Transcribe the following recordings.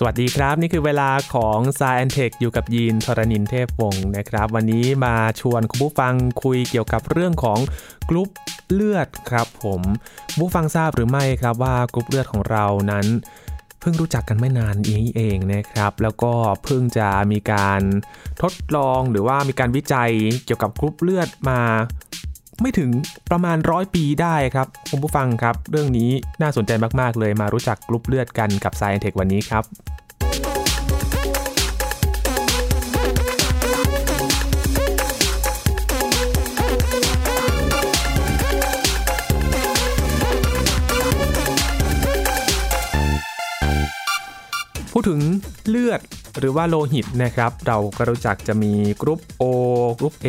สวัสดีครับ นี่คือเวลาของ Sci and Tech อยู่กับยีนทรณินเทพวงศ์นะครับ วันนี้มาชวนคุณผู้ฟังคุยเกี่ยวกับเรื่องของกรุ๊ปเลือดครับ คุณผู้ฟังทราบหรือไม่ครับว่ากรุ๊ปเลือดของเรานั้น เพิ่งรู้จักกันไม่นานนี้เองนะครับ แล้วก็เพิ่งจะมีการทดลองหรือว่ามีการวิจัยเกี่ยวกับกรุ๊ปเลือดมา ไม่ถึงประมาณร้อยปีได้ครับคุณผู้ฟังครับ เรื่องนี้น่าสนใจมาก ๆ เลยมารู้จักกรุ๊ปเลือดกันกับ Sci and Tech วันนี้ครับพูดถึงเลือดหรือว่าโลหิตนะครับ เราก็รู้จักจะมีกรุ๊ป O กรุ๊ป A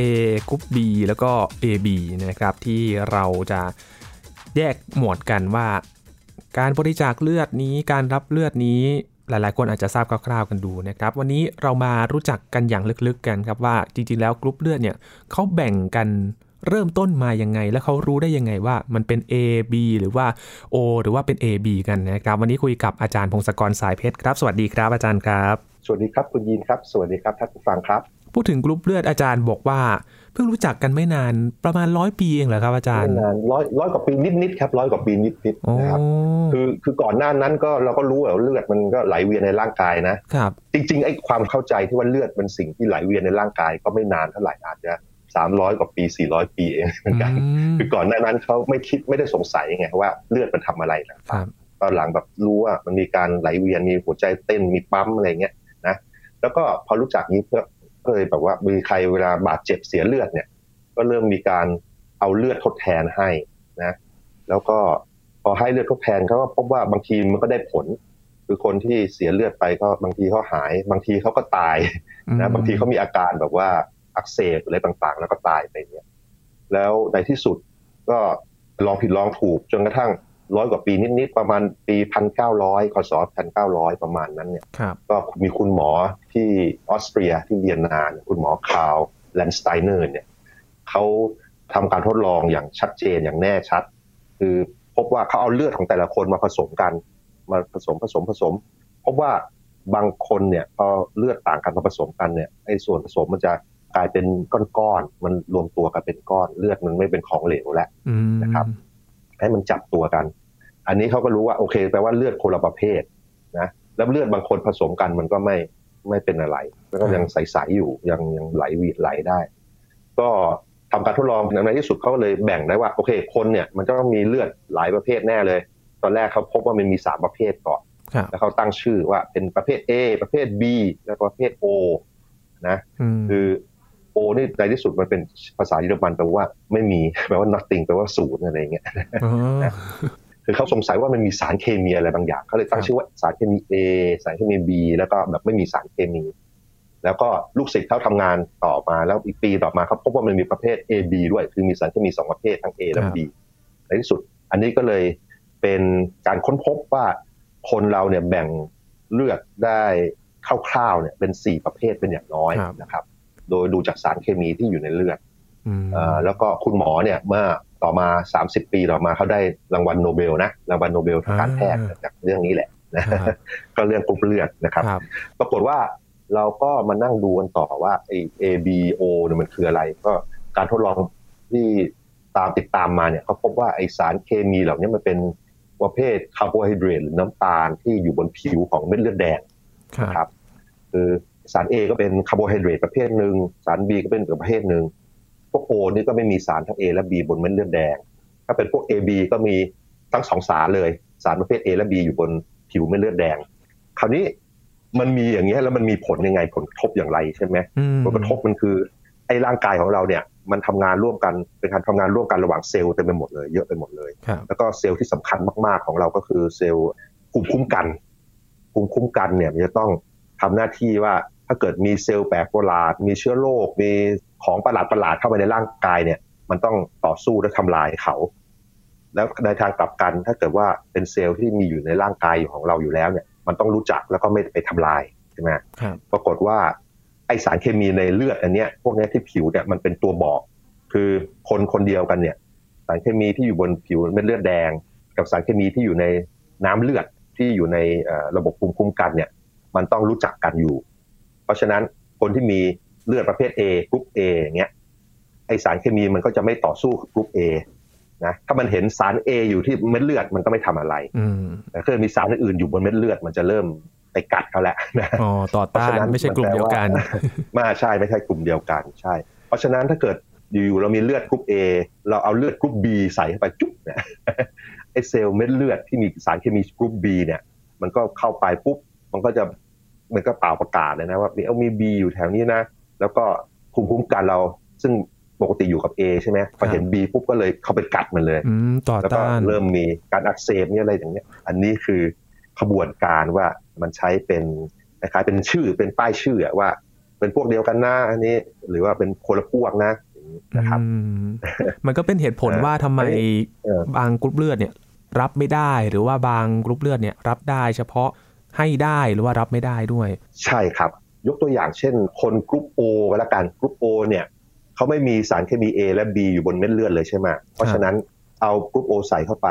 กรุ๊ป B แล้วก็ AB นะครับที่เราจะแยกหมวดกันว่า การบริจาคเลือดนี้การรับเลือดนี้หลาย ๆ คนอาจจะทราบคร่าว ๆ กันดูนะครับ วันนี้เรามารู้จักกันอย่างลึก ๆ กันครับว่าจริง ๆ แล้วกรุ๊ปเลือดเนี่ยเขาแบ่งกันเริ่มต้นมายังไง แล้วเขารู้ได้ยังไงว่ามันเป็น A B หรือว่า O หรือว่าเป็น AB กันนะครับ วันนี้คุยกับอาจารย์พงศกรสายเพชรครับ สวัสดีครับอาจารย์ครับ สวัสดีครับคุณยีนครับ สวัสดีครับท่านผู้ฟังครับ พูดถึงกรุ๊ปเลือดอาจารย์บอกว่า เพิ่งรู้จักกันไม่นานประมาณร้อยปีเองเหรอครับอาจารย์ไม่นานร้อยร้อยกว่าปีนิดๆครับร้อยกว่าปีนิดๆนะครับอ๋อคือคือก่อนหน้านั้นก็เราก็รู้ว่าเลือดมันก็ไหลเวียนในร่างกายนะครับจริงๆไอ้ความเข้าใจที่ว่าเลือดเป็นสิ่งที่ไหลเวียนในร่างกายก็ไม่นานเท่าไหร่อาจจะสามร้อยกว่าปีสี่ร้อยปีเองเหมือนกันอืมคือก่อนหน้านั้นเขาไม่คิดไม่ได้สงสัยไงว่าเลือดมันทำอะไรนะครับตอนหลังแบบรู้ว่ามันมีการไหลเวียนมีหัวใจเต้นมีปั๊มอะไรเงี้ยนะแล้วก็พอรู้จักนี้เพื่อ ก็เลยแบบว่ามีใครเวลาบาดเจ็บเสียเลือดเนี่ย ก็เริ่มมีการเอาเลือดทดแทนให้นะ แล้วก็พอให้เลือดทดแทนเขาก็พบว่าบางทีมันก็ได้ผล คือคนที่เสียเลือดไปก็บางทีเขาหาย บางทีเขาก็ตายนะบางทีเขามีอาการแบบว่าอักเสบอะไรต่างๆ แล้วก็ตายไปเนี่ยแล้วในที่สุดก็ลองผิดลองถูกจนกระทั่ง ร้อยกว่าปีนิดๆประมาณปีพันเก้าร้อยคศพันเก้าร้อยประมาณนั้นเนี่ยครับก็มีคุณหมอที่ออสเตรียที่เวียนนาเนี่ยคุณหมอคาร์ลแลนสไตเนอร์เนี่ยเขาทำการทดลองอย่างชัดเจนอย่างแน่ชัด คือพบว่าเขาเอาเลือดของแต่ละคนมาผสมกัน มาผสมผสมผสมพบว่าบางคนเนี่ยพอเลือดต่างกันมาผสมกันเนี่ยไอ้ส่วนผสมมันจะกลายเป็นก้อนๆมันรวมตัวกันเป็นก้อนเลือดมันไม่เป็นของเหลวแล้วอืมนะครับ ให้มันจับตัวกัน อันนี้เขาก็รู้ว่าโอเคแปลว่าเลือดคนละประเภทนะแล้วเลือดบางคนผสมกันมันก็ไม่ไม่เป็นอะไร แล้วก็ยังใสๆอยู่ยังยังไหลหวีดไหลได้ ก็ทำการทดลองในที่สุดเขาก็เลยแบ่งได้ว่าโอเค คนเนี่ยมันจะต้องมีเลือดหลายประเภทแน่เลย ตอนแรกเขาพบว่ามันมีสามประเภทก่อนครับแล้วเขาตั้งชื่อว่าเป็นประเภท A ประเภท B และประเภท O นะมคือ O นี่ในที่สุดมันเป็นภาษาเยอรมันแปลว่าไม่มีแปลว่า nothing แปลว่าศูนย์อะไรอย่างเงี้ยอ๋อ คือเขาสงสัยว่ามันมีสารเคมีอะไรบางอย่างเขาเลยตั้คงรับชื่อว่าสารเคมี A สารเคมี B แล้วก็แบบไม่มีสารเคมี แล้วก็ลูกศิษย์เขาทำงานต่อมาแล้วอีกปีต่อมาเขาพบว่ามันมีประเภท A B ด้วย คือมีสารเคมีสองประเภททั้ง A และ B ในที่สุด อันนี้ก็เลยเป็นการค้นพบว่าคนเราเนี่ยแบ่งเลือดได้คร่าวๆเนี่ยเป็นสี่ประเภทเป็นอย่างน้อยนะครับ โดยดูจากสารเคมีที่อยู่ในเลือดอืมเอ่อแล้วก็คุณหมอเนี่ยเมื่อ ต่อมา 30 ปีต่อมาเขาได้รางวัลโนเบลนะรางวัลโนเบลทางการแพทย์จากเรื่องนี้แหละนะครับก็เรื่องกรุ๊ปเลือดนะครับครับ ปรากฏว่าเราก็มานั่งดูกันต่อว่าไอ้ ABO เนี่ยมันคืออะไร ก็การทดลองที่ตามติดตามมาเนี่ยเขาพบว่าไอสารเคมีเหล่านี้มันเป็นประเภทคาร์โบไฮเดรตหรือน้ำตาลที่อยู่บนผิวของเม็ดเลือดแดงครับครับคือสาร A ก็เป็นคาร์โบไฮเดรตประเภทหนึ่งสาร B ก็เป็นอีกประเภทหนึ่ง พวก O นี่ก็ไม่มีสารทั้ง A และ B บนเม็ดเลือดแดง ถ้าเป็นพวก AB ก็มีทั้งสองสารเลย สารประเภท A และ B อยู่บนผิวเม็ดเลือดแดง คราวนี้มันมีอย่างเงี้ยแล้วมันมีผลยังไงผลกระทบอย่างไรใช่ไหมอืมผลกระทบมันคือไอ้ร่างกายของเราเนี่ยมันทำงานร่วมกันเป็นการทำงานร่วมกันระหว่างเซลล์เต็มไปหมดเลยเยอะไปหมดเลยครับแล้วก็เซลล์ที่สำคัญมากๆของเราก็คือเซลล์ภูมิคุ้มกันภูมิคุ้มกันเนี่ยมันจะต้องทำหน้าที่ว่าถ้าเกิดมีเซลล์แปลกประหลาด มีเชื้อโรคมี ของประหลาดประหลาดๆเข้าไปในร่างกายเนี่ย มันต้องต่อสู้และทำลายเขา แล้วในทางกลับกันถ้าเกิดว่าเป็นเซลล์ที่มีอยู่ในร่างกายของเราอยู่แล้วเนี่ย มันต้องรู้จักแล้วก็ไม่ไปทำลายใช่ไหมครับปรากฏว่าไอสารเคมีในเลือดอันเนี้ยพวกเนี้ยที่ผิวเนี่ยมันเป็นตัวบอก คือคนคนเดียวกันเนี่ย สารเคมีที่อยู่บนผิวเม็ดเลือดแดง กับสารเคมีที่อยู่ในน้ำเลือดที่อยู่ในเอ่อระบบภูมิคุ้มกันเนี่ย มันต้องรู้จักกันอยู่ เพราะฉะนั้นคนที่มี เลือดประเภท A กรุ๊ป A อย่างเงี้ยไอสารเคมีมันก็จะไม่ต่อสู้กรุ๊ป A นะถ้ามันเห็นสาร A อยู่ที่เม็ดเลือดมันก็ไม่ทำอะไรแต่ถ้ามีสารอื่นอยู่บนเม็ดเลือด มันจะเริ่มไปกัดเขาแหละอ๋อต่อต้านไม่ใช่กลุ่มเดียวกันมาใช่ไม่ใช่กลุ่มเดียวกันใช่ เพราะฉะนั้นถ้าเกิดอยู่ๆเรามีเลือดกรุ๊ป A เราเอาเลือดกรุ๊ป B ใส่เข้าไปจุ๊บเนี่ยไอเซลล์เม็ดเลือดที่มีสารเคมีกรุ๊ป B เนี่ย มันก็เข้าไปปุ๊บมันก็จะมันก็ป่าวประกาศเลยนะว่ามีเอามี B อยู่แถวนี้นะ แล้วก็ภูมิคุ้มกันเราซึ่งปกติอยู่กับ A ใช่ไหมพอเห็น B ปุ๊บก็เลยเข้าไปกัดมันเลยแล้วก็เริ่มมีการอักเสบนี่อะไรอย่างเงี้ย อันนี้คือขบวนการว่ามันใช้เป็นคล้ายเป็นชื่อเป็นป้ายชื่อว่า เป็นพวกเดียวกันนะอันนี้ หรือว่าเป็นคนละพวกนะนะครับมันก็เป็นเหตุผลว่าทำไมบางกรุ๊ปเลือดเนี่ย รับไม่ได้หรือว่าบางกรุ๊ปเลือดเนี่ย รับได้เฉพาะให้ได้หรือว่ารับไม่ได้ด้วย ใช่ครับ ยกตัวอย่างเช่น คนกรุ๊ปโอก็แล้วกันกรุ๊ปโอเนี่ยเขาไม่มีสารเคมี A และ B อยู่บนเม็ดเลือดเลยใช่ไหมเพราะฉะนั้นเอากรุ๊ปโอใส่เข้าไป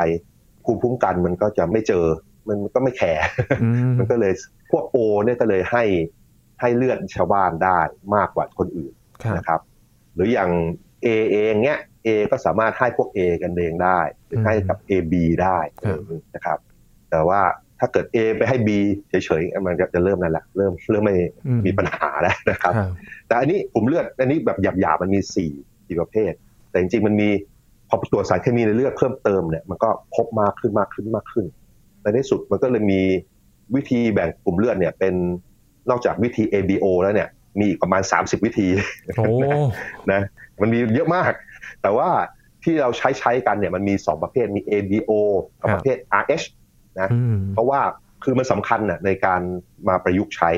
ภูมิคุ้มกันมันก็จะไม่เจอมันก็ไม่แคร์มันก็เลยพวกโอเนี่ยก็เลยให้ให้เลือดชาวบ้านได้มากกว่าคนอื่นนะครับ หรืออย่าง A เองเนี้ย A ก็สามารถให้พวก A กันเองได้ หรือให้กับ A B ได้นะครับ แต่ว่า ถ้าเกิด A ไปให้ B เฉยๆมันจะเริ่มนั่นแหละเริ่มเริ่มไม่มีปัญหาแล้วนะครับ แต่อันนี้กลุ่มเลือดอันนี้แบบหยาบๆมันมีสี่สี่ประเภท แต่จริงๆมันมีพอตรวจสารเคมีในเลือดเพิ่มเติมเนี่ยมันก็พบมากขึ้นมากขึ้นมากขึ้นในที่สุดมันก็เลยมีวิธีแบ่งกลุ่มเลือดเนี่ยเป็นนอกจากวิธี ABO แล้วเนี่ยมีอีกประมาณ 30 วิธีนะมันมีเยอะมาก แต่ว่าที่เราใช้ใช้กันเนี่ยมันมี 2 ประเภทมี ABO กับประเภท RH นะเพราะว่าคือมันสำคัญน่ะในการมาประยุกต์ใช้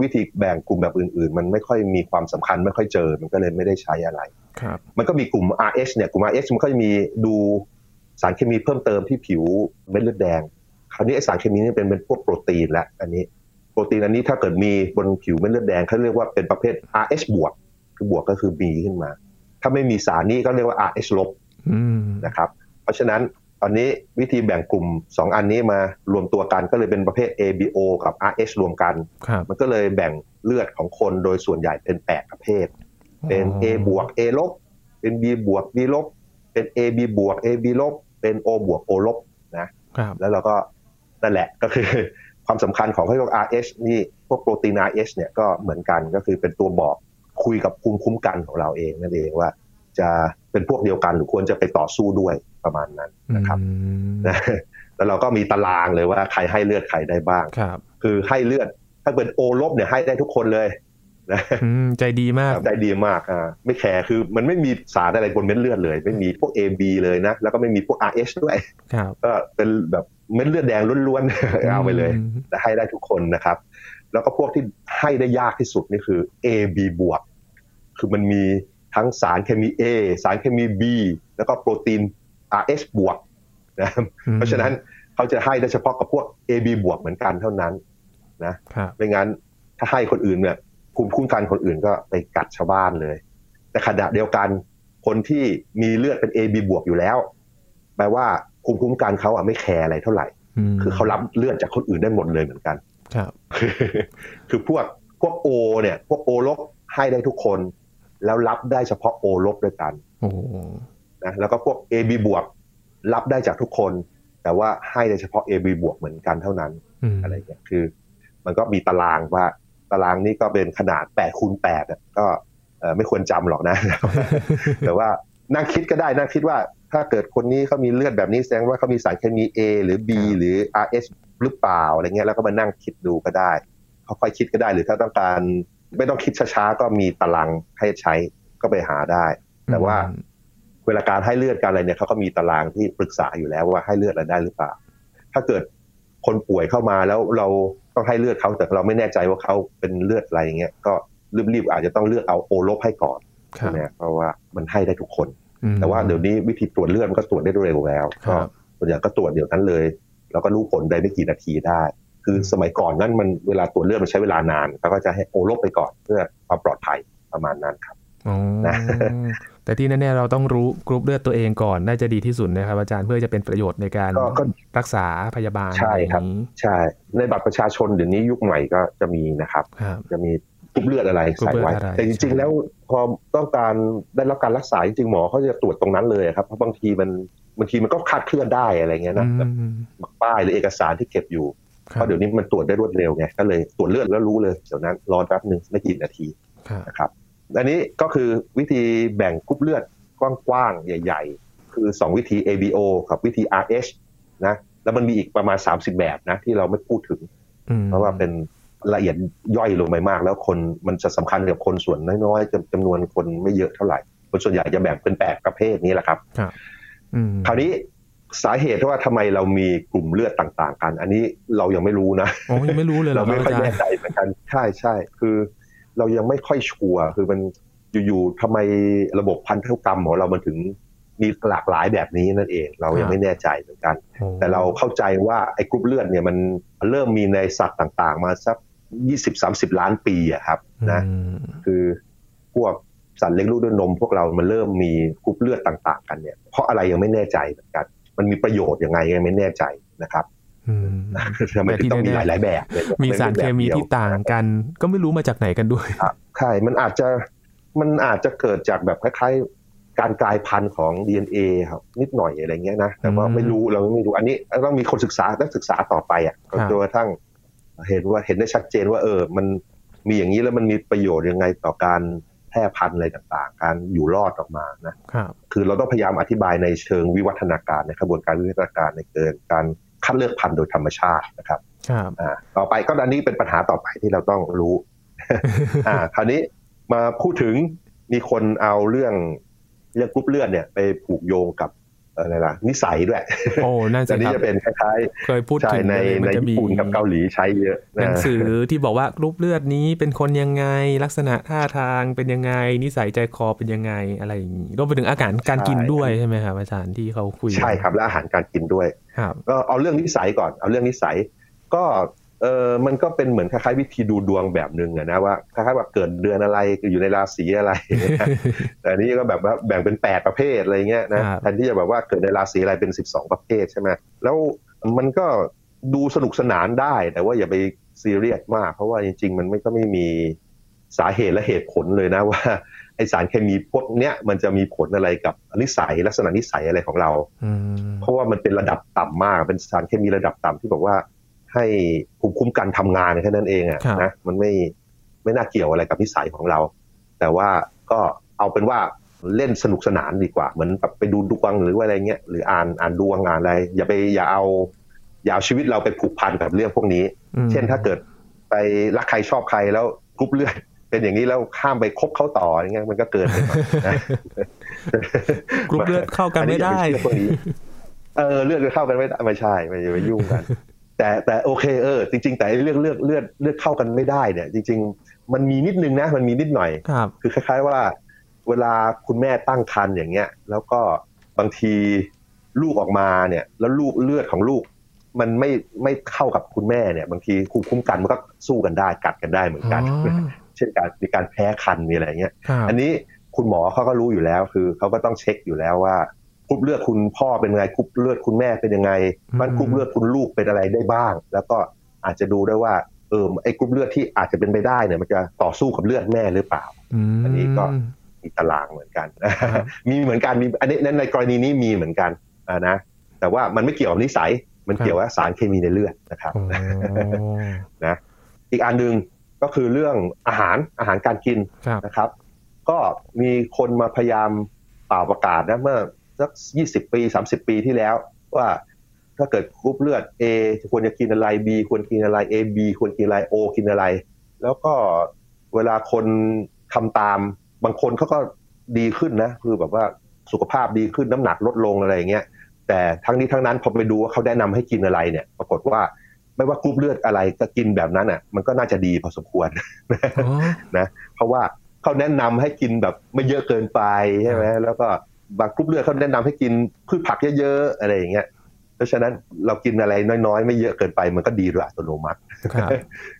วิธีแบ่งกลุ่มแบบอื่น ๆ มันไม่ค่อยมีความสำคัญไม่ค่อยเจอมันก็เลยไม่ได้ใช้อะไรมันก็มีกลุ่ม RH เนี่ยกลุ่ม RH มันก็จะมีดูสารเคมีเพิ่มเติมที่ผิวเม็ดเลือดแดง คราวนี้ไอสารเคมีนี่เป็นเป็นพวกโปรตีนแล้วอันนี้โปรตีนอันนี้ถ้าเกิดมีบนผิวเม็ดเลือดแดงเขาเรียกว่าเป็นประเภท RH บวกคือบวกก็คือ B ขึ้นมา ถ้าไม่มีสารนี้ก็เรียกว่า RH ลบนะครับ เพราะฉะนั้น ตอนนี้วิธีแบ่งกลุ่ม 2 อันนี้มารวมตัวกันก็เลยเป็นประเภท ABO กับ RH รวมกัน มันก็เลยแบ่งเลือดของคนโดยส่วนใหญ่เป็น 8 ประเภท เป็น A บวก A ลบ เป็น B บวก B ลบ เป็น AB บวก AB ลบ เป็น O บวก O ลบนะแล้วเราก็นั่นแหละก็คือความสำคัญของพวก RH นี่พวกโปรตีน RH เนี่ยก็เหมือนกันก็คือเป็นตัวบอกคุยกับภูมิคุ้มกันของเราเองนั่นเองว่า จะเป็นพวกเดียวกันหรือควรจะไปต่อสู้ด้วย ประมาณนั้นนะครับนะแล้วเราก็มีตารางเลยว่าใครให้เลือดใครได้บ้างครับ คือให้เลือดถ้าเป็นโอลบเนี่ยให้ได้ทุกคนเลยนะใจดีมากใจดีมากอ่าไม่แคร์คือมันไม่มีสารอะไรบนเม็ดเลือดเลย ไม่มีพวก AB เลยนะ แล้วก็ไม่มีพวก RH ด้วยก็เป็นแบบเม็ดเลือดแดงล้วนๆเอาไปเลยแต่ให้ได้ทุกคนนะครับ แล้วก็พวกที่ให้ได้ยากที่สุดนี่คือ AB บวกคือมันมีทั้งสารเคมี A สารเคมี B แล้วก็โปรตีน RH บวกนะเพราะฉะนั้นเขาจะให้ได้เฉพาะกับพวก AB บวกเหมือนกันเท่านั้นนะไม่งั้นถ้าให้คนอื่นเนี่ยภูมิคุ้มกันคนอื่นก็ไปกัดชาวบ้านเลย แต่ขณะเดียวกันคนที่มีเลือดเป็น AB บวกอยู่แล้วแปลว่าภูมิคุ้มกันเขาอะไม่แคร์อะไรเท่าไหร่ คือเขารับเลือดจากคนอื่นได้หมดเลยเหมือนกัน ครับ คือพวกพวกโอเนี่ย พวกโอลบให้ได้ทุกคน แล้วรับได้เฉพาะโอลบด้วยกัน นะแล้วก็พวก AB บวกรับได้จากทุกคน แต่ว่าให้ได้เฉพาะ AB บวกเหมือนกันเท่านั้นอะไรเงี้ยคือ มันก็มีตารางว่าตารางนี้ก็เป็นขนาด8คูณ8ก็ไม่ควรจำหรอกนะ แต่ว่านั่งคิดก็ได้นั่งคิดว่าถ้าเกิดคนนี้เขามีเลือดแบบนี้แสดงว่าเขามีสารเคมี A หรือ B หรือ RH หรือเปล่าอะไรเงี้ยแล้วก็มานั่งคิดดูก็ได้ค่อยๆคิดก็ได้หรือถ้าต้องการไม่ต้องคิดช้าๆก็มีตารางให้ใช้ก็ไปหาได้ แต่ว่า เวลาการให้เลือดการอะไรเนี่ยเขาก็มีตารางที่ปรึกษาอยู่แล้วว่าให้เลือดอะไรได้หรือเปล่า ถ้าเกิดคนป่วยเข้ามาแล้วเราต้องให้เลือดเขาแต่เราไม่แน่ใจว่าเขาเป็นเลือดอะไรเงี้ยก็รีบๆอาจจะต้องเลือกเอาโอลบให้ก่อนนะเพราะว่ามันให้ได้ทุกคน แต่ว่าเดี๋ยวนี้วิธีตรวจเลือดมันก็ตรวจได้เร็วแล้วก็ส่วนใหญ่ก็ตรวจเดี๋ยวนั้นเลย แล้วก็รู้ผลได้ไม่กี่นาทีได้ คือสมัยก่อนนั้นมันเวลาตรวจเลือดมันใช้เวลานานเขาก็จะให้โอลบไปก่อนเพื่อความปลอดภัยประมาณนั้นครับนะ แต่ที่แน่ๆเราต้องรู้กรุ๊ปเลือดตัวเองก่อน น่าจะดีที่สุดนะครับ อาจารย์เพื่อจะเป็นประโยชน์ในการรักษาพยาบาลใช่ครับใช่ ในบัตรประชาชนเดี๋ยวนี้ยุคใหม่ก็จะมีนะครับ จะมีกรุ๊ปเลือดอะไรใส่ไว้ แต่จริงๆแล้วพอต้องการได้รับการรักษาจริงๆหมอเขาจะตรวจตรงนั้นเลยครับเพราะบางทีมันบางทีมันก็คาดเคลื่อนได้อะไรเงี้ยนะป้ายหรือเอกสารที่เก็บอยู่เพราะเดี๋ยวนี้มันตรวจได้รวดเร็วไงก็เลยตรวจเลือดแล้วรู้เลยเดี๋ยวนั้นรอแป๊บหนึ่งไม่กี่นาทีนะครับ อันนี้ก็คือวิธีแบ่งกรุ๊ปเลือดกว้างๆ ใหญ่ ๆ คือ 2 วิธี ABO กับวิธี RH นะแล้วมันมีอีกประมาณ 30 แบบนะ ที่เราไม่พูดถึง เพราะว่าเป็นละเอียดย่อยลงไปมาก แล้วคนมันจะสำคัญกับคนส่วนน้อยๆจำนวนคนไม่เยอะเท่าไหร่ คนส่วนใหญ่จะแบ่งเป็นแปดประเภทนี้แหละครับคราวนี้สาเหตุว่าทำไมเรามีกลุ่มเลือดต่าง ๆ กัน อันนี้เรายังไม่รู้นะยังไม่รู้เลยเราไม่ค่อยแน่ใจเหมือนกันใช่ใช่คือ เรายังไม่ค่อยชัวร์คือมันอยู่ๆทำไมระบบพันธุกรรมของเรามันถึงมีหลากหลายแบบนี้นั่นเอง เรายังไม่แน่ใจเหมือนกัน แต่เราเข้าใจว่าไอ้กรุ๊ปเลือดเนี่ยมันเริ่มมีในสัตว์ต่างๆ มาสักยี่สิบสามสิบล้านปีอะครับนะคือพวกสัตว์เลี้ยงลูกด้วยนม พวกเรามันเริ่มมีกรุ๊ปเลือดต่าง ๆ กันเนี่ยเพราะอะไรยังไม่แน่ใจเหมือนกัน มันมีประโยชน์ยังไงยังไม่แน่ใจนะครับ ทำไมต้องมีหลายๆแบบ มีสารเคมีที่ต่างกัน ก็ไม่รู้มาจากไหนกันด้วยใช่มันอาจจะมันอาจจะเกิดจากแบบคล้ายๆการกลายพันธุ์ของ DNA ครับนิดหน่อยอะไรเงี้ยนะแต่ว่าไม่รู้เราไม่รู้อันนี้ต้องมีคนศึกษาต้องศึกษาต่อไปอะจนกระทั่งเห็นว่าเห็นได้ชัดเจนว่า เออ มันมีอย่างนี้แล้วมันมีประโยชน์ยังไงต่อการแพร่พันธุ์อะไรต่างๆ การอยู่รอดออกมานะคือเราต้องพยายามอธิบายในเชิงวิวัฒนาการในกระบวนการวิวัฒนาการในเกินการ คัดเลือกพันธุ์โดยธรรมชาตินะครับอ่าต่อไปก็อันนี้เป็นปัญหาต่อไปที่เราต้องรู้อ่าคราวนี้มาพูดถึงมีคนเอาเรื่องเรื่องกรุ๊ปเลือดเนี่ยไปผูกโยงกับ อะไรล่ะนิสัยด้วยโอ้น่าจะนี่จะเป็นคล้ายๆ เคยพูดถึงในในญี่ปุ่นกับเกาหลีใช้เยอะหนังสือที่บอกว่ากรุ๊ปเลือดนี้เป็นคนยังไงลักษณะท่าทางเป็นยังไง นิสัยใจคอเป็นยังไงอะไรอย่างนี้รวมไปถึงอาหารการกินด้วยใช่ไหมครับอาจารย์ที่เขาคุยใช่ครับและอาหารการกินด้วยครับก็เอาเรื่องนิสัยก่อนเอาเรื่องนิสัย ก็ เออมันก็เป็นเหมือนคล้ายๆวิธีดูดวงแบบหนึ่งอะนะว่าคล้ายๆแบบเกิดเดือนอะไรอยู่ในราศีอะไรแต่นี้ก็แบบว่าแบ่งเป็นแปดประเภทอะไรเงี้ยนะแทนที่จะแบบว่าเกิดในราศีอะไรเป็นสิบสองประเภทใช่ไหมแล้วมันก็ดูสนุกสนานได้ แต่ว่าอย่าไปซีเรียสมาก เพราะว่าจริง ๆ มันไม่ก็ไม่มีสาเหตุและเหตุผลเลยนะว่าไอสารเคมีพวกเนี้ยมันจะมีผลอะไรกับนิสัยลักษณะนิสัยอะไรของเราเพราะว่ามันเป็นระดับต่ำมากเป็นสารเคมีระดับต่ำที่บอกว่า ให้ภูมิคุ้มกันทำงานแค่นั้นเองอะนะมันไม่ไม่น่าเกี่ยวอะไรกับนิสัยของเรา แต่ว่าก็เอาเป็นว่าเล่นสนุกสนานดีกว่า เหมือนแบบไปดูดวงหรือว่าอะไรเงี้ยหรืออ่านอ่านดวงอ่านอะไร อย่าไปอย่าเอาอย่าเอาชีวิตเราไปผูกพันกับเรื่องพวกนี้ เช่นถ้าเกิดไปรักใครชอบใครแล้วกรุ๊ปเลือดเป็นอย่างนี้แล้วข้ามไปคบเขาต่ออย่างเงี้ยมันก็เกินไปนะกรุ๊ปเลือดเข้ากันไม่ได้เออเลือดเข้ากันไม่ไม่ใช่ไม่ไปยุ่งกัน แต่แต่โอเคเออจริง ๆ แต่เรื่องเลือกเลือดเลือดเข้ากันไม่ได้เนี่ย จริง ๆ มันมีนิดนึงนะ มันมีนิดหน่อยคือคล้าย ๆว่า เวลาคุณแม่ตั้งครรภ์อย่างเงี้ย แล้วก็บางทีลูกออกมาเนี่ย แล้วลูกเลือดของลูก มันไม่ไม่เข้ากับคุณแม่เนี่ย บางทีคุคุ้มกันมันก็สู้กันได้กัดกันได้เหมือนกันเช่นการมีการแพ้คันมีอะไรเงี้ย อันนี้คุณหมอเขาก็รู้อยู่แล้วคือเขาก็ต้องเช็คอยู่แล้วว่าก รุ๊ปเลือดคุณพ่อเป็นไงกรุ๊ปเลือดคุณแม่เป็นยังไงมันกรุ๊ปเลือดคุณลูกเป็นอะไรได้บ้าง แล้วก็อาจจะดูได้ว่าเออไอ้กรุ๊ปเลือดที่อาจจะเป็นไปได้เนี่ยมันจะต่อสู้กับเลือดแม่หรือเปล่า อันนี้ก็มีตารางเหมือนกัน มีเหมือนกันมีอันนี้ในกรณีนี้มีเหมือนกันนะแต่ว่ามันไม่เกี่ยวกับนิสัยมันเกี่ยวกับสารเคมีในเลือดนะครับนะอีกอันหนึ่งก็คือเรื่องอาหารอาหารการกินนะครับ ก็มีคนมาพยายามเป่าประกาศนะเมื่อ สักยี่สิบปีสามสิบปีที่แล้ว ว่าถ้าเกิดกรุ๊ปเลือด A ควรจะกินอะไร B ควรกินอะไร A B ควรกินอะไร O กินอะไร แล้วก็เวลาคนทำตาม บางคนเขาก็ดีขึ้นนะ คือแบบว่าสุขภาพดีขึ้นน้ำหนักลดลงอะไรอย่างเงี้ยแต่ทั้งนี้ทั้งนั้นพอไปดูว่าเขาแนะนำให้กินอะไรเนี่ย ปรากฏว่าไม่ว่ากรุ๊ปเลือดอะไรก็กินแบบนั้นอะ มันก็น่าจะดีพอสมควรนะ เพราะว่าเขาแนะนำให้กินแบบไม่เยอะเกินไปใช่ไหมแล้วก็ บางกรุ๊ปเลือดเขาแนะนำให้กินพืชผักเยอะๆอะไรอย่างเงี้ย เพราะฉะนั้นเรากินอะไรน้อยๆ ไม่เยอะเกินไปมันก็ดีโดยอัตโนมัติ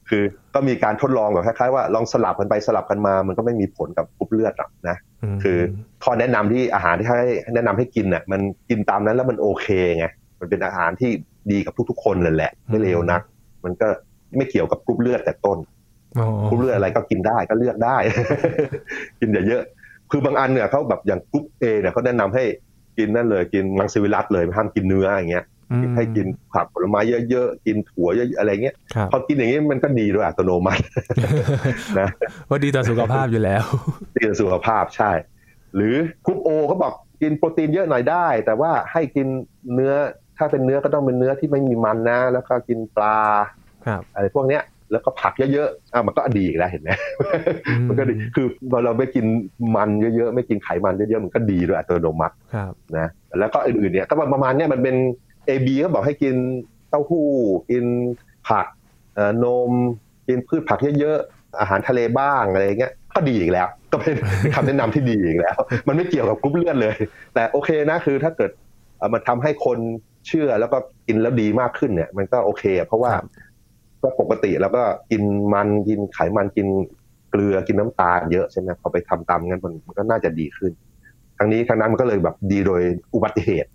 คือก็มีการทดลองแบบคล้ายๆว่าลองสลับกันไปสลับกันมา มันก็ไม่มีผลกับกรุ๊ปเลือดหรอกนะคือข้อแนะนำที่อาหารที่ให้แนะนำให้กินน่ะมันกินตามนั้นแล้วมันโอเคไงมันเป็นอาหารที่ดีกับทุกๆ คนเลยแหละ ไม่เลวนัก มันก็ไม่เกี่ยวกับกรุ๊ปเลือดแต่ต้นกรุ๊ปเลือดอะไรก็กินได้ก็เลือกได้ กินอย่าเยอะ คือบางอันเนี่ยเขาแบบอย่างกรุ๊ป A เนี่ยเขาแนะนำให้กินนั่นเลยกินมังสวิรัติเลยห้ามกินเนื้ออย่างเงี้ยให้กินผักผลไม้เยอะๆ กินถั่วเยอะอะไรเงี้ยพอกินอย่างนี้มันก็ดีด้วยอัตโนมัตินะว่าดีต่อสุขภาพอยู่แล้วดีต่อสุขภาพใช่ หรือกรุ๊ปโอเขาบอกกินโปรตีนเยอะหน่อยได้ แต่ว่าให้กินเนื้อถ้าเป็นเนื้อก็ต้องเป็นเนื้อที่ไม่มีมันนะ แล้วก็กินปลาอะไรพวกเนี้ย แล้วก็ผักเยอะๆอะมันก็ดีอีกแล้วเห็นไหมมันก็ดีคือพอเราไม่กินมันเยอะๆไม่กินไขมันเยอะๆมันก็ดีโดยอัตโนมัตินะแล้วก็อื่นๆเนี่ยก็ประมาณเนี้ยมันเป็น A B เขาบอกให้กินเต้าหู้ กินผักนม กินพืชผักเยอะๆอาหารทะเลบ้างอะไรเงี้ยก็ดีอีกแล้ว ก็เป็นคำแนะนำที่ดีอีกแล้ว มันไม่เกี่ยวกับกรุ๊ปเลือดเลย แต่โอเคนะคือถ้าเกิดมันทำให้คนเชื่อแล้วก็กินแล้วดีมากขึ้นเนี่ย มันก็โอเค เพราะว่า ก็ปกติแล้วก็กินมันกินไขมันกินเกลือกินน้ำตาลเยอะใช่ไหมพอไปทำตามงั้นมันก็น่าจะดีขึ้น ทั้งนี้ทั้งนั้นมันก็เลยแบบดีโดยอุบัติเหตุ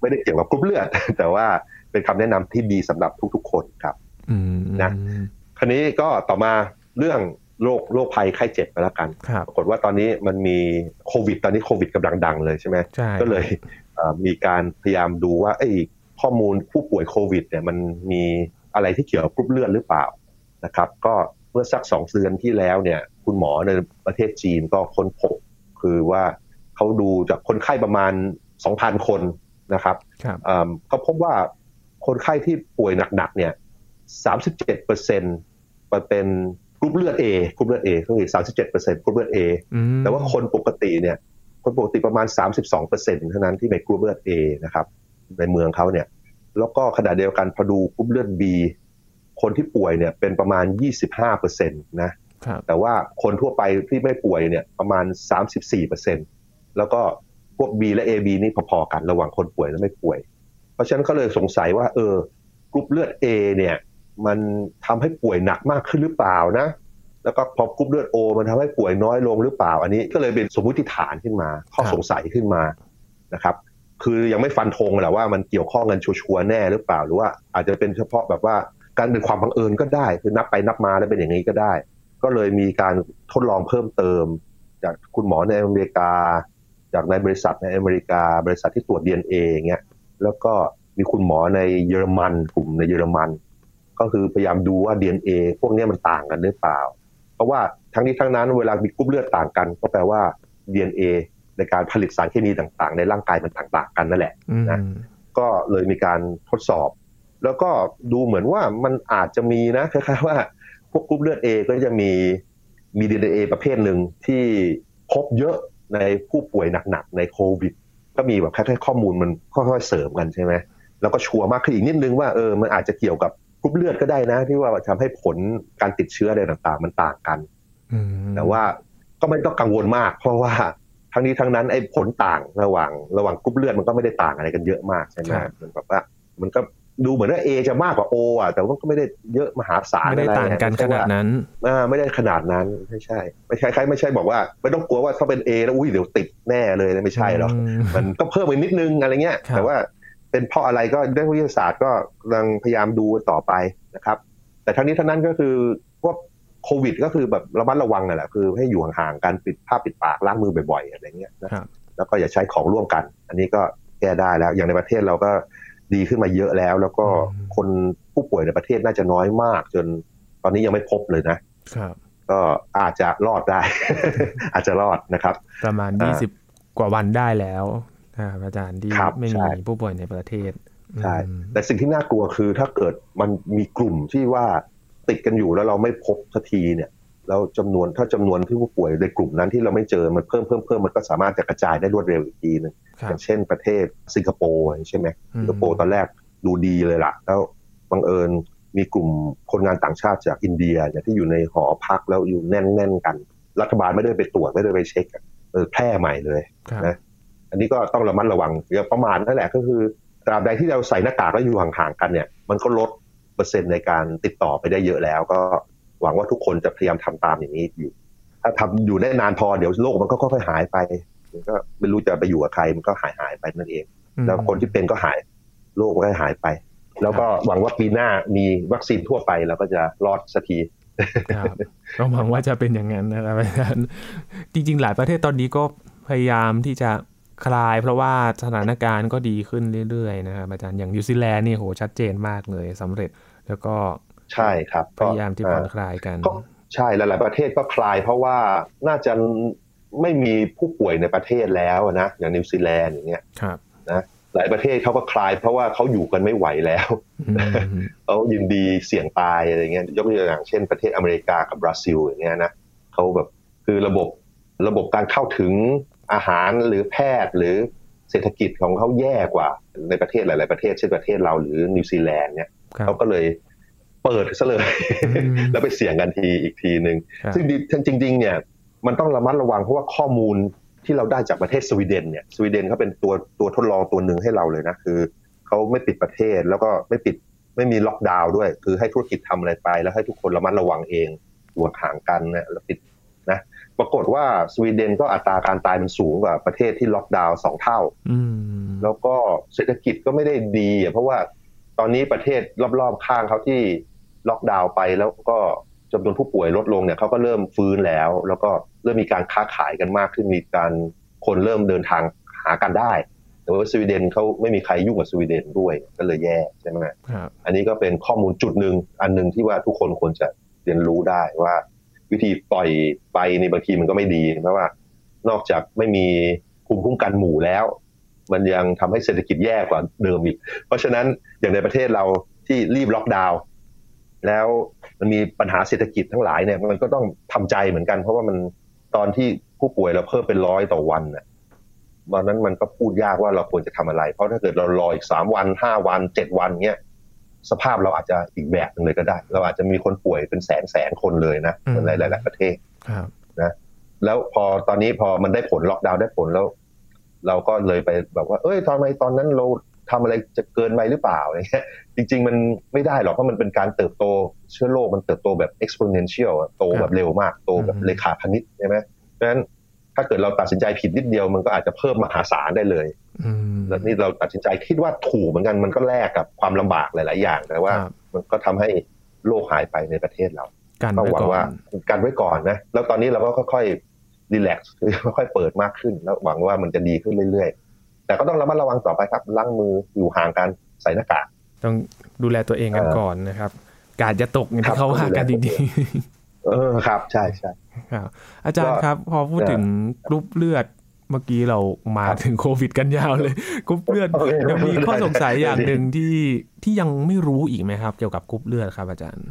ไม่ได้เกี่ยวกับกรุ๊ปเลือด แต่ว่าเป็นคำแนะนำที่ดีสำหรับทุกๆ คนครับนะคราวนี้ก็ต่อมาเรื่องโรคโรคภัยไข้เจ็บไปแล้วกัน ปรากฏว่าตอนนี้มันมีโควิด ตอนนี้โควิดกำลังดังเลยใช่ไหมก็เลยมีการพยายามดูว่าไอ้ข้อมูลผู้ป่วยโควิดเนี่ยมันมี อะไรที่เกี่ยวกับกรุ๊ปเลือดหรือเปล่านะครับ ก็เมื่อสักสองเดือนที่แล้วเนี่ย คุณหมอในประเทศจีนก็ค้นพบคือว่าเขาดูจากคนไข้ประมาณ 2,000 คนนะครับก็พบว่าคนไข้ที่ป่วยหนักๆเนี่ย 37เปอร์เซ็นต์เป็นกรุ๊ปเลือด A กรุ๊ปเลือด A ก็คือ37เปอร์เซ็นต์กรุ๊ปเลือด A แต่ว่าคนปกติเนี่ย คนปกติประมาณ 32เปอร์เซ็นต์เท่านั้นที่เป็นกรุ๊ปเลือด A นะครับ ในเมืองเขาเนี่ย แล้วก็ขณะเดียวกันพอดูกรุ๊ปเลือด B คนที่ป่วยเนี่ยเป็นประมาณ 25เปอร์เซ็นต์นะแต่ว่าคนทั่วไปที่ไม่ป่วยเนี่ยประมาณ 34เปอร์เซ็นต์แล้วก็พวก B และ AB นี่พอๆกันระหว่างคนป่วยและไม่ป่วย เพราะฉะนั้นก็เลยสงสัยว่า เออกรุ๊ปเลือด A เนี่ยมันทำให้ป่วยหนักมากขึ้นหรือเปล่านะ แล้วก็พอกรุ๊ปเลือด O มันทำให้ป่วยน้อยลงหรือเปล่า อันนี้ก็เลยเป็นสมมติฐานขึ้นมา ข้อสงสัยขึ้นมานะครับ คือยังไม่ฟันธงแหละว่ามันเกี่ยวข้องกันชัวร์แน่หรือเปล่าหรือว่าอาจจะเป็นเฉพาะแบบว่าการเป็นความบังเอิญก็ได้ คือนับไปนับมาแล้วเป็นอย่างนี้ก็ได้ ก็เลยมีการทดลองเพิ่มเติม จากคุณหมอในอเมริกา จากในบริษัทในอเมริกา บริษัทที่ตรวจ DNA เงี้ยแล้วก็มีคุณหมอในเยอรมันกลุ่มในเยอรมัน ก็คือพยายามดูว่า DNA พวกนี้มันต่างกันหรือเปล่า เพราะว่าทั้งนี้ทั้งนั้นเวลามีกรุ๊ปเลือดต่างกัน ก็แปลว่า DNA ในการผลิตสารเคมีต่างๆ ในร่างกายมันต่างๆกันนั่นแหละนะก็เลยมีการทดสอบ แล้วก็ดูเหมือนว่ามันอาจจะมีนะคล้ายๆว่าพวกกรุ๊ปเลือด A ก็จะมีมีดีเอประเภทหนึ่งที่พบเยอะในผู้ป่วยหนักๆในโควิด ก็มีแบบแค่ข้อมูลมันค่อยๆเสริมกันใช่ไหมแล้วก็ชัวร์มากขึ้นอีกนิดนึงว่าเออมันอาจจะเกี่ยวกับกรุ๊ปเลือดก็ได้นะ ที่ว่าทำให้ผลการติดเชื้ออะไรต่างๆ มันต่างกันแต่ว่าก็ไม่ต้องกังวลมาก เพราะว่า ทั้งนี้ทั้งนั้นไอ้ผลต่างระหว่างระหว่างกรุ๊ปเลือดมันก็ไม่ได้ต่างอะไรกันเยอะมากใช่ไหมมันแบบว่ามันก็ดูเหมือนว่าเอจะมากกว่าโออะแต่ว่าก็ไม่ได้เยอะมหาศาลไม่ได้ต่างกันขนาดนั้นอ่าไม่ได้ขนาดนั้นไม่ใช่ไม่ใช่ใครไม่ใช่บอกว่า ไม่ต้องกลัวว่าถ้าเป็นเอแล้วอุ้ยเดี๋ยวติดแน่เลยไม่ใช่หรอกมันก็เพิ่มไปนิดนึงอะไรเงี้ย แต่ว่าเป็นเพราะอะไรก็ด้วิทยาศาสตร์ก็กำลังพยายามดูต่อไปนะครับ แต่ทั้งนี้ทั้งนั้นก็คือพวก โควิด ก็คือแบบระมัดระวังนั่นแหละคือให้อยู่ห่างๆกันปิดผ้าปิดปากล้างมือบ่อยๆอะไรเงี้ยนะแล้วก็อย่าใช้ของร่วมกัน อันนี้ก็แก้ได้แล้ว อย่างในประเทศเราก็ดีขึ้นมาเยอะแล้ว แล้วก็คนผู้ป่วยในประเทศน่าจะน้อยมาก จนตอนนี้ยังไม่พบเลยนะครับ ก็อาจจะรอดได้ อาจจะรอดนะครับ ประมาณยี่สิบกว่าวันได้แล้วอาจารย์ที่ไม่มีผู้ป่วยในประเทศใช่แต่สิ่งที่น่ากลัวคือถ้าเกิดมันมีกลุ่มที่ว่า ติดกันอยู่แล้วเราไม่พบสักทีเนี่ยแล้วจำนวนถ้าจำนวนที่ผู้ป่วยในกลุ่มนั้นที่เราไม่เจอมันเพิ่มเพิ่มเพิ่มมันก็สามารถจะกระจายได้รวดเร็วอีกทีนึงอย่างเช่นประเทศสิงคโปร์ใช่ไหมสิงคโปร์ตอนแรกดูดีเลยล่ะ แล้วบังเอิญมีกลุ่มคนงานต่างชาติจากอินเดียเนี่ยที่อยู่ในหอพักแล้วอยู่แน่นๆกัน รัฐบาลไม่ได้ไปตรวจไม่ได้ไปเช็คเออแพร่ใหม่เลยนะอันนี้ก็ต้องระมัดระวังอย่าประมาทนั่นแหละก็คือตราบใดที่เราใส่หน้ากากแล้วอยู่ห่างๆกันเนี่ย มันก็ลด เปอร์เซ็นต์ในการติดต่อไปได้เยอะแล้ว ก็หวังว่าทุกคนจะพยายามทำตามอย่างนี้อยู่ ถ้าทำอยู่ได้นานพอเดี๋ยวโรคมันก็ค่อยๆหายไปมันก็ไม่รู้จะไปอยู่กับใครมันก็หายหายไปนั่นเอง แล้วคนที่เป็นก็หายโรคมันก็หายไป แล้วก็หวังว่าปีหน้ามีวัคซีนทั่วไปแล้วก็จะรอดสักทีก็หวังว่าจะเป็นอย่างนั้นนะครับอาจารย์จริง ๆ หลายประเทศตอนนี้ก็พยายามที่จะคลาย เพราะว่าสถานการณ์ก็ดีขึ้นเรื่อยๆนะครับอาจารย์อย่างนิวซีแลนด์นี่โหชัดเจนมากเลยสำเร็จ แล้วก็ใช่ครับพยายามที่ผ่อนคลายกันใช่หลาย ๆ ประเทศก็คลายเพราะว่าน่าจะไม่มีผู้ป่วยในประเทศแล้วนะอย่างนิวซีแลนด์อย่างเงี้ยนะหลายประเทศเขาก็คลาย เพราะว่าเขาอยู่กันไม่ไหวแล้วเขายินดีเสี่ยงตายอะไรเงี้ยยกตัวอย่างเช่นประเทศอเมริกากับบราซิลอย่างเงี้ยนะเขาแบบคือระบบระบบการเข้าถึงอาหารหรือแพทย์หรือเศรษฐกิจของเขาแย่กว่าในประเทศหลาย ๆ ประเทศเช่นประเทศเราหรือนิวซีแลนด์เนี่ย เขาก็เลยเปิดซะเลยแล้วไปเสี่ยงกันทีอีกทีหนึ่งซึ่งจริง ๆ เนี่ยมันต้องระมัดระวังเพราะว่าข้อมูลที่เราได้จากประเทศสวีเดนเนี่ยสวีเดนเขาเป็นตัวตัวทดลองตัวหนึ่งให้เราเลยนะคือเขาไม่ปิดประเทศแล้วก็ไม่ปิดไม่มีล็อกดาวน์ด้วย คือให้ธุรกิจทำอะไรไป แล้วให้ทุกคนระมัดระวังเองตัวห่างกันนะแล้วปิดนะปรากฏว่าสวีเดนก็อัตราการตายมันสูงกว่าประเทศที่ล็อกดาวน์สองเท่าแล้วก็เศรษฐกิจก็ไม่ได้ดีเพราะว่า ตอนนี้ประเทศรอบๆข้างเขาที่ล็อกดาวน์ไปแล้วก็จำนวนผู้ป่วยลดลงเนี่ยเขาก็เริ่มฟื้นแล้ว แล้วก็เริ่มมีการค้าขายกันมากขึ้นมีการคนเริ่มเดินทางหากันได้ แต่ว่าสวีเดนเขาไม่มีใครยุ่งกับสวีเดนด้วยก็เลยแย่ใช่ไหมครับอันนี้ก็เป็นข้อมูลจุดหนึ่งอันหนึ่งที่ว่าทุกคนควรจะเรียนรู้ได้ว่า วิธีปล่อยไปในบางทีมันก็ไม่ดีเพราะว่า นอกจากไม่มีภูมิคุ้มกันหมู่แล้ว มันยังทำให้เศรษฐกิจแย่กว่าเดิมอีก เพราะฉะนั้นอย่างในประเทศเราที่รีบล็อกดาวน์แล้วมันมีปัญหาเศรษฐกิจทั้งหลายเนี่ยมันก็ต้องทำใจเหมือนกัน เพราะว่ามันตอนที่ผู้ป่วยเราเพิ่มเป็นร้อยต่อวันเนี่ยวันนั้นมันก็พูดยากว่าเราควรจะทำอะไร เพราะถ้าเกิดเรารออีกสามวันห้าวันเจ็ดวันเนี้ยสภาพเราอาจจะอีกแบบนึงเลยก็ได้ เราอาจจะมีคนป่วยเป็นแสนแสนคนเลยนะในหลาย ๆ ประเทศนะแล้วพอตอนนี้พอมันได้ผลล็อกดาวน์ได้ผลแล้ว เราก็เลยไปแบบว่า เอ้ยทำไมตอนนั้นเราทำอะไรจะเกินไปหรือเปล่าอะไรเงี้ยจริง ๆ มันไม่ได้หรอกเพราะมันเป็นการเติบโตเชื้อโรคมันเติบโตแบบ exponential โตแบบเร็วมากโตแบบเลขาคณิตใช่ไหมเพราะฉะนั้นถ้าเกิดเราตัดสินใจผิดนิดเดียวมันก็อาจจะเพิ่มมหาศาลได้เลยแล้วนี่เราตัดสินใจคิดว่าถูกเหมือนกันมันก็แลกกับความลำบากหลาย ๆ อย่างแต่ว่า มันก็ทำให้โลกหายไปในประเทศเราก็หวังว่าการไว้ก่อนนะแล้วตอนนี้เราก็ค่อยๆ รีแลกซ์ค่อยๆเปิดมากขึ้น แล้วหวังว่ามันจะดีขึ้นเรื่อยๆ แต่ก็ต้องระมัดระวังต่อไปครับล้างมืออยู่ห่างกันใส่หน้ากากต้องดูแลตัวเองกันก่อนนะครับ การจะตกอย่างที่เขาว่ากันดีๆเออครับ ใช่ใช่ครับ อาจารย์ครับ พอพูดถึงกรุ๊ปเลือดเมื่อกี้เรามาถึงโควิดกันยาวเลยกรุ๊ปเลือดยังมีข้อสงสัยอย่างหนึ่งที่ที่ยังไม่รู้อีกไหมครับ เกี่ยวกับกรุ๊ปเลือดครับ อาจารย์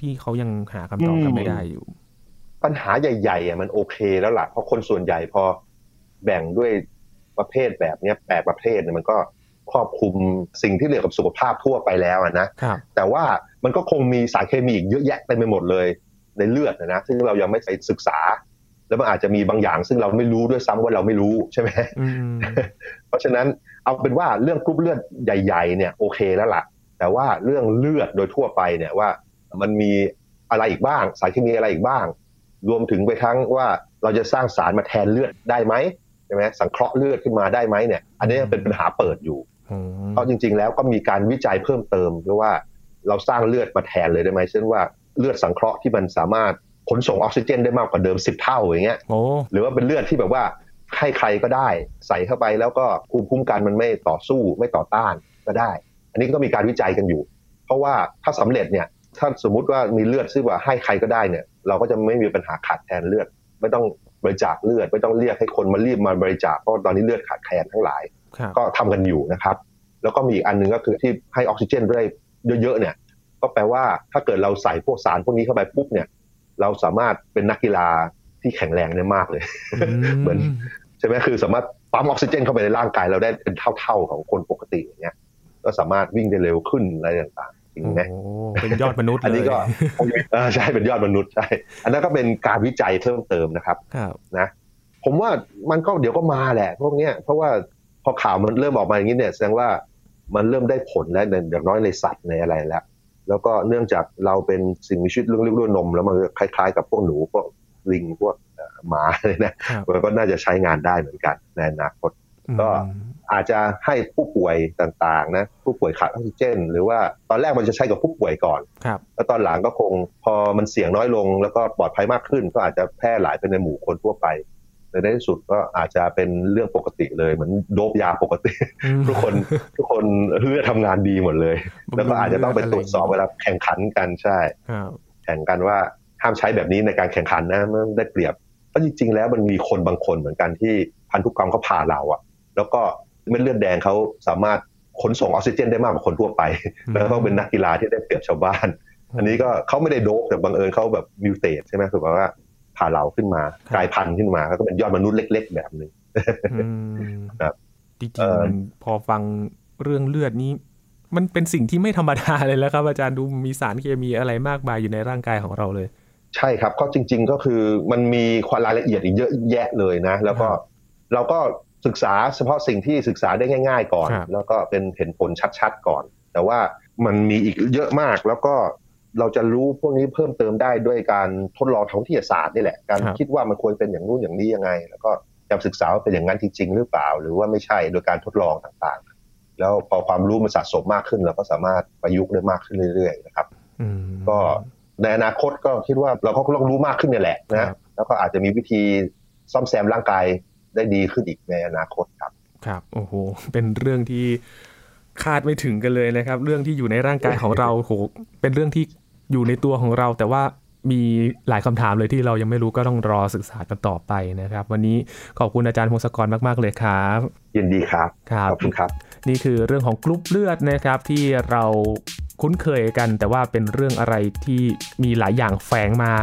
ที่เขายังหาคำตอบกันไม่ได้อยู่ ปัญหาใหญ่ๆอะมันโอเคแล้วล่ะเพราะคนส่วนใหญ่พอแบ่งด้วยประเภทแบบเนี้ยแปดประเภทเนี่ยมันก็ครอบคลุมสิ่งที่เกี่ยวกับสุขภาพทั่วไปแล้วนะแต่ว่ามันก็คงมีสารเคมีอีกเยอะแยะเต็มไปหมดเลยในเลือดนะซึ่งเรายังไม่ไปศึกษา แล้วมันอาจจะมีบางอย่าง ซึ่งเราไม่รู้ด้วยซ้ำว่าเราไม่รู้ใช่ไหมเพราะฉะนั้นเอาเป็นว่าเรื่องกรุ๊ปเลือดใหญ่ ๆ เนี่ยโอเคแล้วล่ะ แต่ว่าเรื่องเลือดโดยทั่วไปเนี่ยว่ามันมีอะไรอีกบ้าง สารเคมีอะไรอีกบ้าง รวมถึงไปทั้งว่าเราจะสร้างสารมาแทนเลือดได้ไหมใช่ไหมสังเคราะห์เลือดขึ้นมาได้ไหมเนี่ย อันนี้เป็นปัญหาเปิดอยู่เพราะจริง ๆ แล้วก็มีการวิจัยเพิ่มเติมด้วยว่าเราสร้างเลือดมาแทนเลยได้ไหมเช่นว่าเลือดสังเคราะห์ที่มันสามารถขนส่งออกซิเจนได้มากกว่าเดิมสิบเท่าอย่างเงี้ยหรือว่าเป็นเลือดที่แบบว่าให้ใครก็ได้ใส่เข้าไปแล้วก็ภูมิคุ้มกันมันไม่ต่อสู้ไม่ต่อต้านก็ได้ อันนี้ก็มีการวิจัยกันอยู่ เพราะว่าถ้าสำเร็จเนี่ย ถ้าสมมุติว่ามีเลือดซึ่งว่าให้ใครก็ได้เนี่ย เราก็จะไม่มีปัญหาขาดแคลนเลือด ไม่ต้องบริจาคเลือด ไม่ต้องเรียกให้คนมารีบมาบริจาคเพราะตอนนี้เลือดขาดแคลนทั้งหลาย ก็ทำกันอยู่นะครับ แล้วก็มีอีกอันนึงก็คือที่ให้ออกซิเจนได้เยอะๆเนี่ย ก็แปลว่าถ้าเกิดเราใส่พวกสารพวกนี้เข้าไปปุ๊บเนี่ย เราสามารถเป็นนักกีฬาที่แข็งแรงได้มากเลย เหมือนใช่ไหมคือสามารถปั๊มออกซิเจนเข้าไปในร่างกายเราได้เป็นเท่าๆของคนปกติอย่างเงี้ย ก็สามารถวิ่งได้เร็วขึ้นอะไรต่าง ๆจริงไหมเป็นยอดมนุษย์อันนี้ก็ใช่เป็นยอดมนุษย์ใช่อันนั้นก็เป็นการวิจัยเพิ่มเติมนะครับนะ ผมว่ามันก็เดี๋ยวก็มาแหละ พวกเนี้ยเพราะว่าพอข่าวมันเริ่มออกมาอย่างนี้เนี่ยแสดงว่ามันเริ่มได้ผลแล้วอย่างน้อยในสัตว์ในอะไรแล้วแล้วก็เนื่องจากเราเป็นสิ่งมีชีวิตเรื่องเรียกว่านม แล้วมันคล้าย ๆ กับพวกหนูพวกลิงพวกหมาเลยนะครับมันก็น่าจะใช้งานได้เหมือนกันในอนาคตก็ อืมอาจจะให้ผู้ป่วยต่างๆนะผู้ป่วยขาดออกซิเจน หรือว่าตอนแรกมันจะใช้กับผู้ป่วยก่อนครับแล้วตอนหลังก็คงพอมันเสี่ยงน้อยลง แล้วก็ปลอดภัยมากขึ้น ก็อาจจะแพร่หลายไปในหมู่คนทั่วไปในที่สุดก็อาจจะเป็นเรื่องปกติเลยเหมือนโดบยาปกติ ทุกคนทุกคนเลือดทำงานดีหมดเลย แล้วก็อาจจะต้องไปตรวจสอบเวลาแข่งขันกันใช่ครับแข่งกันว่าห้ามใช้แบบนี้ในการแข่งขันนะมันได้เปรียบเพราะจริงๆแล้วมันมีคนบางคนเหมือนกันที่พันธุกรรมเขาผ่าเราอะแล้วก็ เม็ดเลือดแดงเขาสามารถขนส่งออกซิเจนได้มากกว่าคนทั่วไป แล้วก็เป็นนักกีฬาที่ได้เปรียบชาวบ้าน อันนี้ก็เขาไม่ได้โดบแต่บังเอิญเขาแบบมิวเตสใช่ไหมคือแบบว่าผ่าเราขึ้นมาครับกลายพันธุ์ขึ้นมาแล้วก็เป็นยอดมนุษย์เล็ก ๆ แบบหนึ่งอืมครับจริงเอ่อๆมันพอฟังเรื่องเลือดนี้มันเป็นสิ่งที่ไม่ธรรมดาเลยแล้วครับ อาจารย์ดูมีสารเคมีอะไรมากมายอยู่ในร่างกายของเราเลย ใช่ครับก็จริง ๆก็คือมันมีความรายละเอียดอีกเยอะแยะเลยนะ แล้วก็ครับเราก็ ศึกษาเฉพาะสิ่งที่ศึกษาได้ง่าย ๆ ก่อนครับแล้วก็เป็นเห็นผลชัดๆก่อน แต่ว่ามันมีอีกเยอะมากแล้วก็เราจะรู้พวกนี้เพิ่มเติมได้ด้วยการทดลองทางวิทยาศาสตร์นี่แหละ การครับคิดว่ามันควรเป็นอย่างนู้นอย่างนี้ยังไง แล้วก็จะศึกษาว่าเป็นอย่างนั้นจริง ๆ หรือเปล่า หรือว่าไม่ใช่โดยการทดลองต่างๆ แล้วพอความรู้มันสะสมมากขึ้นเราก็สามารถประยุกต์ได้มากขึ้นเรื่อยๆนะครับอืมก็ในอนาคตก็คิดว่าเราก็ต้องรู้มากขึ้นเนี่ยแหละครันะบแล้วก็อาจจะมีวิธีซ่อมแซมร่างกาย ได้ดีขึ้นอีกในอนาคตครับครับโอ้โห เป็นเรื่องที่คาดไม่ถึงกันเลยนะครับ เรื่องที่อยู่ในร่างกายของเราโหเป็นเรื่องที่อยู่ในตัวของเรา แต่ว่ามีหลายคำถามเลยที่เรายังไม่รู้ก็ต้องรอศึกษากันต่อไปนะครับ วันนี้ขอบคุณอาจารย์พงศกรมาก ๆ เลยครับยินดีครับครับขอบคุณครับ นี่คือเรื่องของกรุ๊ปเลือดนะครับที่เรา คุ้นเคยกัน แต่ว่าเป็นเรื่องอะไรที่มีหลายอย่างแฝงมา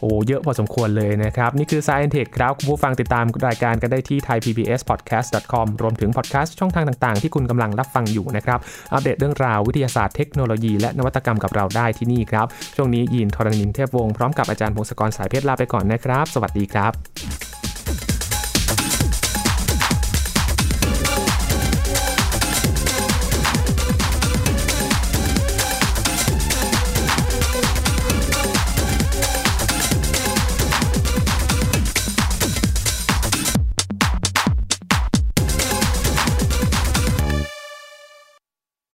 โอ้เยอะพอสมควรเลยนะครับ นี่คือ Science Tech ครับคุณผู้ฟังติดตามรายการกันได้ที่ thaipbspodcast.com รวมถึงพอดแคสต์ช่องทางต่างๆ ที่คุณกำลังรับฟังอยู่นะครับ อัปเดตเรื่องราววิทยาศาสตร์เทคโนโลยีและนวัตกรรมกับเราได้ที่นี่ครับ ช่วงนี้ยินทรณินเทพวงศ์พร้อมกับอาจารย์พงศกรสายเพชรลาไปก่อนนะครับ สวัสดีครับ